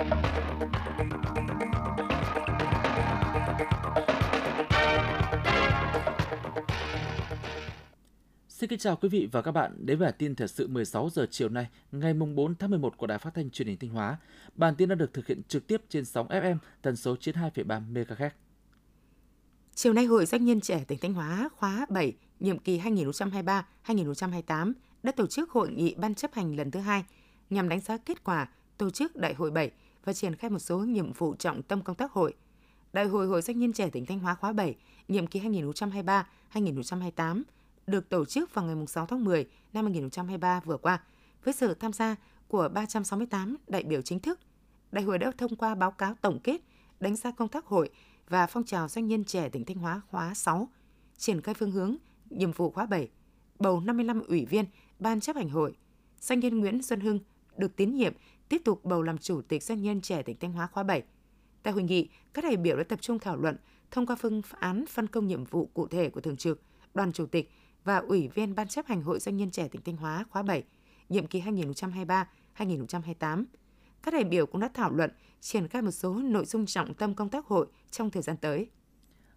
Xin kính chào quý vị và các bạn đến với bản tin thời sự 16 giờ chiều nay, ngày mùng 4 tháng 11 của Đài Phát thanh Truyền hình Thanh Hóa. Bản tin đã được thực hiện trực tiếp trên sóng FM tần số 92,3 MHz. Chiều nay, Hội Doanh nhân trẻ tỉnh Thanh Hóa khóa 7, nhiệm kỳ 2023-2028 đã tổ chức hội nghị ban chấp hành lần thứ hai nhằm đánh giá kết quả tổ chức Đại hội 7 và triển khai một số nhiệm vụ trọng tâm công tác hội. Đại hội Hội Doanh nhân trẻ tỉnh Thanh Hóa khóa 7, nhiệm kỳ 2023-2028 được tổ chức vào ngày 6 tháng 10 năm 2023 vừa qua với sự tham gia của 368 đại biểu chính thức. Đại hội đã thông qua báo cáo tổng kết, đánh giá công tác hội và phong trào doanh nhân trẻ tỉnh Thanh Hóa khóa 6, triển khai phương hướng, nhiệm vụ khóa 7, bầu 55 ủy viên Ban chấp hành hội. Doanh nhân Nguyễn Xuân Hưng được tín nhiệm tiếp tục bầu làm Chủ tịch Doanh nhân trẻ tỉnh Thanh Hóa khóa 7. Tại hội nghị, các đại biểu đã tập trung thảo luận thông qua phương án phân công nhiệm vụ cụ thể của Thường trực, Đoàn Chủ tịch và Ủy viên Ban chấp hành Hội Doanh nhân trẻ tỉnh Thanh Hóa khóa 7, nhiệm kỳ 2023-2028. Các đại biểu cũng đã thảo luận, triển khai một số nội dung trọng tâm công tác hội trong thời gian tới.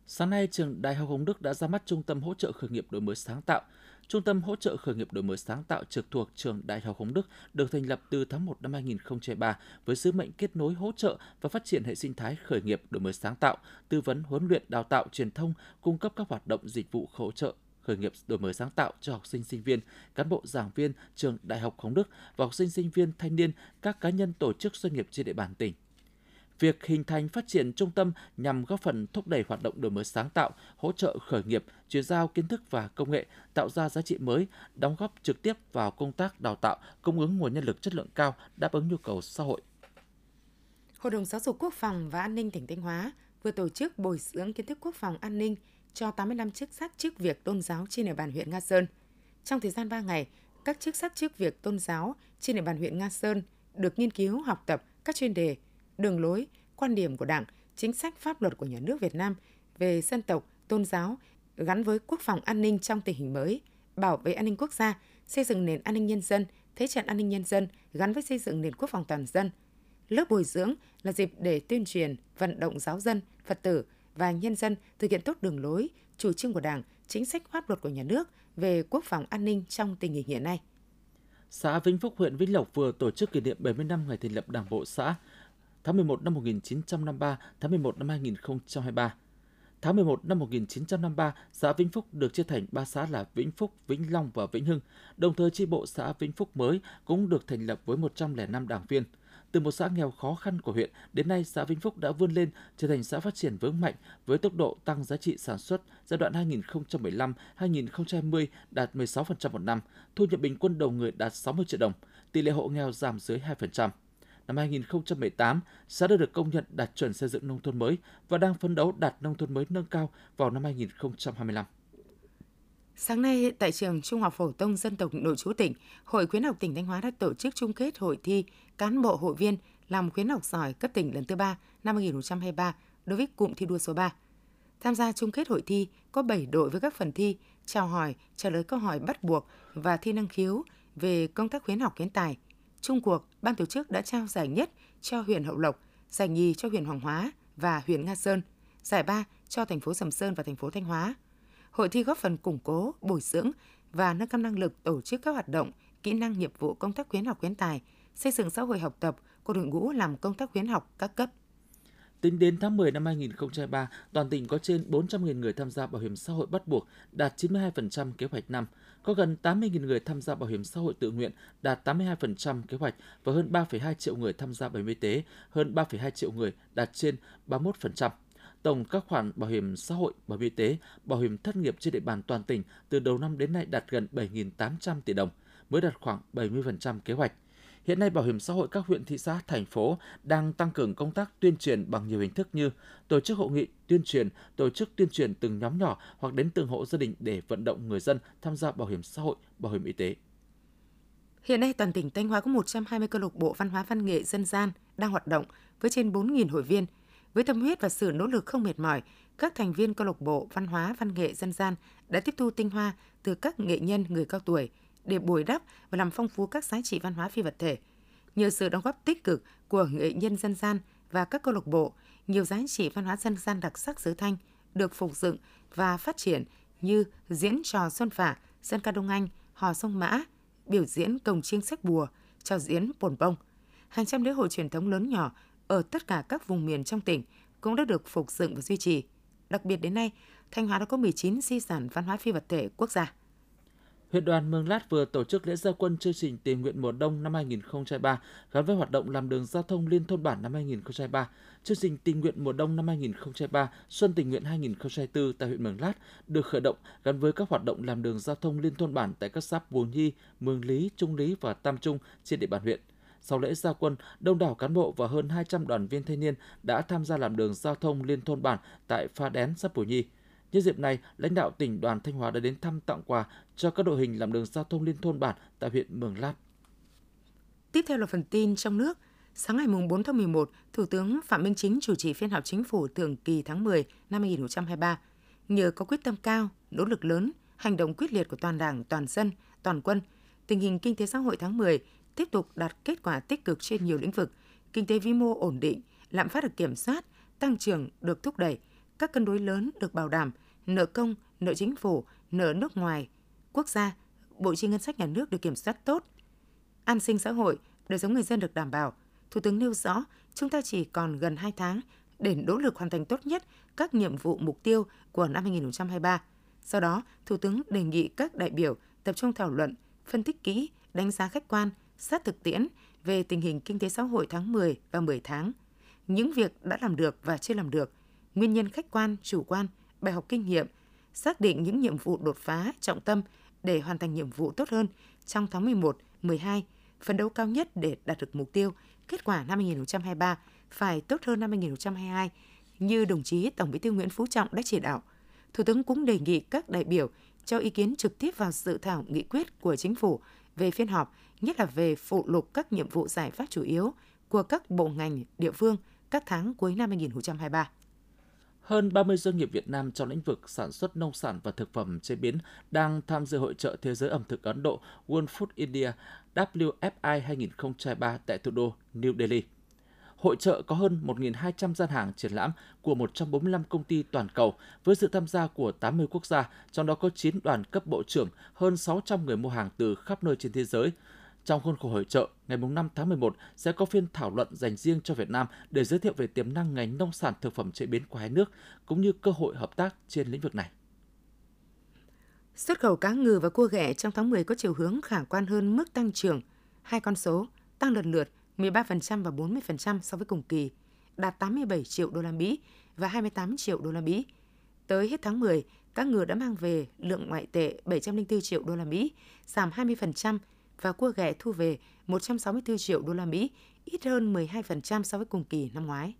Sáng nay, trường Đại học Hồng Đức đã ra mắt Trung tâm hỗ trợ khởi nghiệp đổi mới sáng tạo. Trung tâm hỗ trợ khởi nghiệp đổi mới sáng tạo trực thuộc trường Đại học Hồng Đức được thành lập từ tháng 1 năm 2003 với sứ mệnh kết nối hỗ trợ và phát triển hệ sinh thái khởi nghiệp đổi mới sáng tạo, tư vấn huấn luyện đào tạo truyền thông, cung cấp các hoạt động dịch vụ hỗ trợ khởi nghiệp đổi mới sáng tạo cho học sinh sinh viên, cán bộ giảng viên trường Đại học Hồng Đức và học sinh sinh viên thanh niên, các cá nhân tổ chức doanh nghiệp trên địa bàn tỉnh. Việc hình thành phát triển trung tâm nhằm góp phần thúc đẩy hoạt động đổi mới sáng tạo, hỗ trợ khởi nghiệp, chuyển giao kiến thức và công nghệ, tạo ra giá trị mới, đóng góp trực tiếp vào công tác đào tạo, cung ứng nguồn nhân lực chất lượng cao, đáp ứng nhu cầu xã hội. Hội đồng Giáo dục Quốc phòng và An ninh tỉnh Thanh Hóa vừa tổ chức bồi dưỡng kiến thức quốc phòng an ninh cho 85 chức sắc chức việc tôn giáo trên địa bàn huyện Nga Sơn. Trong thời gian 3 ngày, các chức sắc chức việc tôn giáo trên địa bàn huyện Nga Sơn được nghiên cứu học tập các chuyên đề, đường lối, quan điểm của Đảng, chính sách pháp luật của nhà nước Việt Nam về dân tộc, tôn giáo gắn với quốc phòng an ninh trong tình hình mới, bảo vệ an ninh quốc gia, xây dựng nền an ninh nhân dân, thế trận an ninh nhân dân gắn với xây dựng nền quốc phòng toàn dân. Lớp bồi dưỡng là dịp để tuyên truyền, vận động giáo dân, Phật tử và nhân dân thực hiện tốt đường lối, chủ trương của Đảng, chính sách pháp luật của nhà nước về quốc phòng an ninh trong tình hình hiện nay. Xã Vĩnh Phúc, huyện Vĩnh Lộc vừa tổ chức kỷ niệm 70 năm ngày thành lập Đảng bộ xã tháng 11 năm 1953, tháng 11 năm 2023. Tháng 11 năm 1953, xã Vĩnh Phúc được chia thành 3 xã là Vĩnh Phúc, Vĩnh Long và Vĩnh Hưng. Đồng thời chi bộ xã Vĩnh Phúc mới cũng được thành lập với 105 đảng viên. Từ một xã nghèo khó khăn của huyện, đến nay xã Vĩnh Phúc đã vươn lên trở thành xã phát triển vững mạnh với tốc độ tăng giá trị sản xuất giai đoạn 2015-2020 đạt 16% một năm, thu nhập bình quân đầu người đạt 60 triệu đồng, tỷ lệ hộ nghèo giảm dưới 2%. Năm 2018, xã đã được công nhận đạt chuẩn xây dựng nông thôn mới và đang phấn đấu đạt nông thôn mới nâng cao vào năm 2025. Sáng nay, tại trường Trung học phổ thông dân tộc nội trú tỉnh, Hội khuyến học tỉnh Thanh Hóa đã tổ chức chung kết hội thi cán bộ hội viên làm khuyến học giỏi cấp tỉnh lần thứ ba năm 2023 đối với cụm thi đua số 3. Tham gia chung kết hội thi có 7 đội với các phần thi chào hỏi, trả lời câu hỏi bắt buộc và thi năng khiếu về công tác khuyến học khuyến tài. Trung cuộc, ban tổ chức đã trao giải nhất cho huyện Hậu Lộc, giải nhì cho huyện Hoàng Hóa và huyện Nga Sơn, giải ba cho thành phố Sầm Sơn và thành phố Thanh Hóa. Hội thi góp phần củng cố, bồi dưỡng và nâng cao năng lực tổ chức các hoạt động, kỹ năng nghiệp vụ công tác khuyến học khuyến tài, xây dựng xã hội học tập của đội ngũ làm công tác khuyến học các cấp. Tính đến tháng 10 năm 2023, toàn tỉnh có trên 400.000 người tham gia bảo hiểm xã hội bắt buộc, đạt 92% kế hoạch năm. Có gần 80.000 người tham gia bảo hiểm xã hội tự nguyện, đạt 82% kế hoạch và hơn 3,2 triệu người tham gia bảo hiểm y tế, hơn 3,2 triệu người, đạt trên 31%. Tổng các khoản bảo hiểm xã hội, bảo hiểm y tế, bảo hiểm thất nghiệp trên địa bàn toàn tỉnh từ đầu năm đến nay đạt gần 7.800 tỷ đồng, mới đạt khoảng 70% kế hoạch. Hiện nay, Bảo hiểm xã hội các huyện, thị xã, thành phố đang tăng cường công tác tuyên truyền bằng nhiều hình thức như tổ chức hội nghị tuyên truyền, tổ chức tuyên truyền từng nhóm nhỏ hoặc đến từng hộ gia đình để vận động người dân tham gia bảo hiểm xã hội, bảo hiểm y tế. Hiện nay, toàn tỉnh Thanh Hóa có 120 câu lạc bộ văn hóa văn nghệ dân gian đang hoạt động với trên 4.000 hội viên. Với tâm huyết và sự nỗ lực không mệt mỏi, các thành viên câu lạc bộ văn hóa văn nghệ dân gian đã tiếp thu tinh hoa từ các nghệ nhân người cao tuổi – để bồi đắp và làm phong phú các giá trị văn hóa phi vật thể. Nhờ sự đóng góp tích cực của nghệ nhân dân gian và các câu lạc bộ, nhiều giá trị văn hóa dân gian đặc sắc xứ Thanh được phục dựng và phát triển như diễn trò Xuân Phả, dân ca Đông Anh, hò sông Mã, biểu diễn cồng chiêng sách bùa, trò diễn bồn bông. Hàng trăm lễ hội truyền thống lớn nhỏ ở tất cả các vùng miền trong tỉnh cũng đã được phục dựng và duy trì. Đặc biệt đến nay, Thanh Hóa đã có 19 di sản văn hóa phi vật thể quốc gia. Huyện đoàn Mường Lát vừa tổ chức lễ gia quân chương trình tình nguyện mùa đông năm 2023 gắn với hoạt động làm đường giao thông liên thôn bản năm 2023. Chương trình tình nguyện mùa đông năm 2023 Xuân tình nguyện 2024 tại huyện Mường Lát được khởi động gắn với các hoạt động làm đường giao thông liên thôn bản tại các xã Bùa Nhi, Mường Lý, Trung Lý và Tam Trung trên địa bàn huyện. Sau lễ gia quân, đông đảo cán bộ và hơn 200 đoàn viên thanh niên đã tham gia làm đường giao thông liên thôn bản tại Pha Đén, xã Bù Nhi. Nhân dịp này, lãnh đạo tỉnh đoàn Thanh Hóa đã đến thăm tặng quà cho các đội hình làm đường giao thông liên thôn bản tại huyện Mường Lát. Tiếp theo là phần tin trong nước. Sáng ngày 4 tháng 11, Thủ tướng Phạm Minh Chính chủ trì phiên họp chính phủ thường kỳ tháng 10 năm 2023. Nhờ có quyết tâm cao, nỗ lực lớn, hành động quyết liệt của toàn Đảng, toàn dân, toàn quân, tình hình kinh tế xã hội tháng 10 tiếp tục đạt kết quả tích cực trên nhiều lĩnh vực, kinh tế vĩ mô ổn định, lạm phát được kiểm soát, tăng trưởng được thúc đẩy, các cân đối lớn được bảo đảm, nợ công, nợ chính phủ, nợ nước ngoài, quốc gia, bộ chi ngân sách nhà nước được kiểm soát tốt. An sinh xã hội, đời sống người dân được đảm bảo. Thủ tướng nêu rõ, chúng ta chỉ còn gần 2 tháng để nỗ lực hoàn thành tốt nhất các nhiệm vụ mục tiêu của năm 2023. Sau đó, Thủ tướng đề nghị các đại biểu tập trung thảo luận, phân tích kỹ, đánh giá khách quan, sát thực tiễn về tình hình kinh tế xã hội tháng 10 và 10 tháng, những việc đã làm được và chưa làm được, nguyên nhân khách quan, chủ quan, bài học kinh nghiệm, xác định những nhiệm vụ đột phá, trọng tâm để hoàn thành nhiệm vụ tốt hơn trong tháng 11, 12, phấn đấu cao nhất để đạt được mục tiêu, kết quả năm 2023 phải tốt hơn năm 2022 như đồng chí Tổng Bí thư Nguyễn Phú Trọng đã chỉ đạo. Thủ tướng cũng đề nghị các đại biểu cho ý kiến trực tiếp vào dự thảo nghị quyết của chính phủ về phiên họp, nhất là về phụ lục các nhiệm vụ giải pháp chủ yếu của các bộ ngành, địa phương các tháng cuối năm 2023 hơn 30 doanh nghiệp Việt Nam trong lĩnh vực sản xuất nông sản và thực phẩm chế biến đang tham dự hội trợ Thế giới ẩm thực Ấn Độ World Food India WFI 2023 tại thủ đô New Delhi. Hội trợ có hơn 1.200 gian hàng triển lãm của 145 công ty toàn cầu với sự tham gia của 80 quốc gia, trong đó có 9 đoàn cấp bộ trưởng, hơn 600 người mua hàng từ khắp nơi trên thế giới, trong khuôn khổ hội trợ, ngày 5 tháng 11 sẽ có phiên thảo luận dành riêng cho Việt Nam để giới thiệu về tiềm năng ngành nông sản thực phẩm chế biến của hai nước cũng như cơ hội hợp tác trên lĩnh vực này. Xuất khẩu cá ngừ và cua ghẹ trong tháng 10 có chiều hướng khả quan hơn mức tăng trưởng. Hai con số tăng lần lượt 13% và 40% so với cùng kỳ, đạt 87 triệu đô la Mỹ và 28 triệu đô la Mỹ. Tới hết tháng 10, cá ngừ đã mang về lượng ngoại tệ 704 triệu đô la Mỹ, giảm 20% và cua ghẹ thu về 164 triệu đô la Mỹ, ít hơn 12% so với cùng kỳ năm ngoái.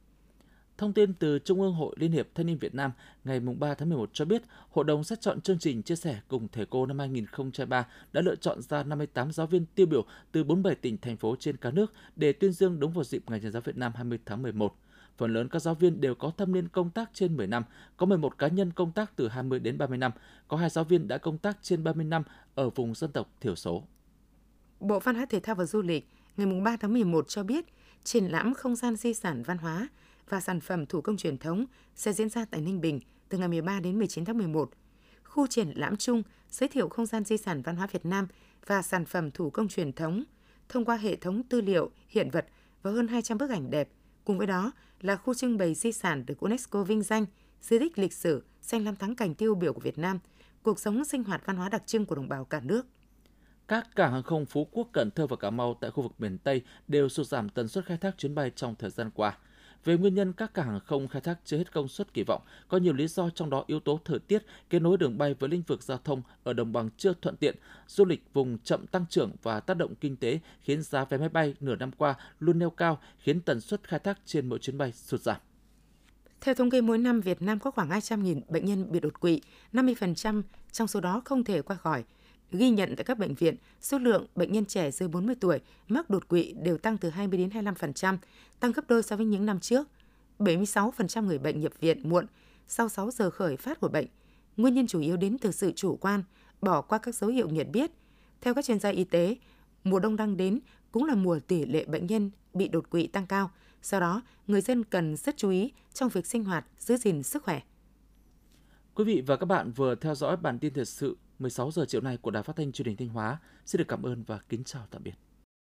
Thông tin từ Trung ương Hội Liên hiệp Thanh niên Việt Nam ngày 3 tháng 11 cho biết, Hội đồng xét chọn chương trình chia sẻ cùng thầy cô năm 2003 đã lựa chọn ra 58 giáo viên tiêu biểu từ 47 tỉnh, thành phố trên cả nước để tuyên dương đúng vào dịp Ngày Nhà giáo Việt Nam 20 tháng 11. Phần lớn các giáo viên đều có thâm niên công tác trên 10 năm, có 11 cá nhân công tác từ 20 đến 30 năm, có hai giáo viên đã công tác trên 30 năm ở vùng dân tộc thiểu số. Bộ Văn hóa Thể thao và Du lịch ngày 3 tháng 11 cho biết triển lãm không gian di sản văn hóa và sản phẩm thủ công truyền thống sẽ diễn ra tại Ninh Bình từ ngày 13 đến 19 tháng 11. Khu triển lãm chung giới thiệu không gian di sản văn hóa Việt Nam và sản phẩm thủ công truyền thống thông qua hệ thống tư liệu, hiện vật và hơn 200 bức ảnh đẹp. Cùng với đó là khu trưng bày di sản được UNESCO vinh danh, di tích lịch sử, xanh lam thắng cảnh tiêu biểu của Việt Nam, cuộc sống sinh hoạt văn hóa đặc trưng của đồng bào cả nước. Các cảng hàng không Phú Quốc, Cần Thơ và Cà Mau tại khu vực miền Tây đều sụt giảm tần suất khai thác chuyến bay trong thời gian qua. Về nguyên nhân các cảng hàng không khai thác chưa hết công suất kỳ vọng, có nhiều lý do trong đó yếu tố thời tiết, kết nối đường bay với lĩnh vực giao thông ở đồng bằng chưa thuận tiện, du lịch vùng chậm tăng trưởng và tác động kinh tế khiến giá vé máy bay nửa năm qua luôn neo cao, khiến tần suất khai thác trên mỗi chuyến bay sụt giảm. Theo thống kê mỗi năm, Việt Nam có khoảng 200.000 bệnh nhân bị đột quỵ, 50% trong số đó không thể qua khỏi ghi nhận tại các bệnh viện, số lượng bệnh nhân trẻ dưới 40 tuổi mắc đột quỵ đều tăng từ 20 đến 25%, tăng gấp đôi so với những năm trước. 76% người bệnh nhập viện muộn sau 6 giờ khởi phát của bệnh. Nguyên nhân chủ yếu đến từ sự chủ quan, bỏ qua các dấu hiệu nhận biết. Theo các chuyên gia y tế, mùa đông đang đến cũng là mùa tỷ lệ bệnh nhân bị đột quỵ tăng cao. Do đó, người dân cần rất chú ý trong việc sinh hoạt, giữ gìn sức khỏe. Quý vị và các bạn vừa theo dõi bản tin thời sự 16 giờ chiều nay của Đài Phát thanh Truyền hình Thanh Hóa. Xin được cảm ơn và kính chào tạm biệt.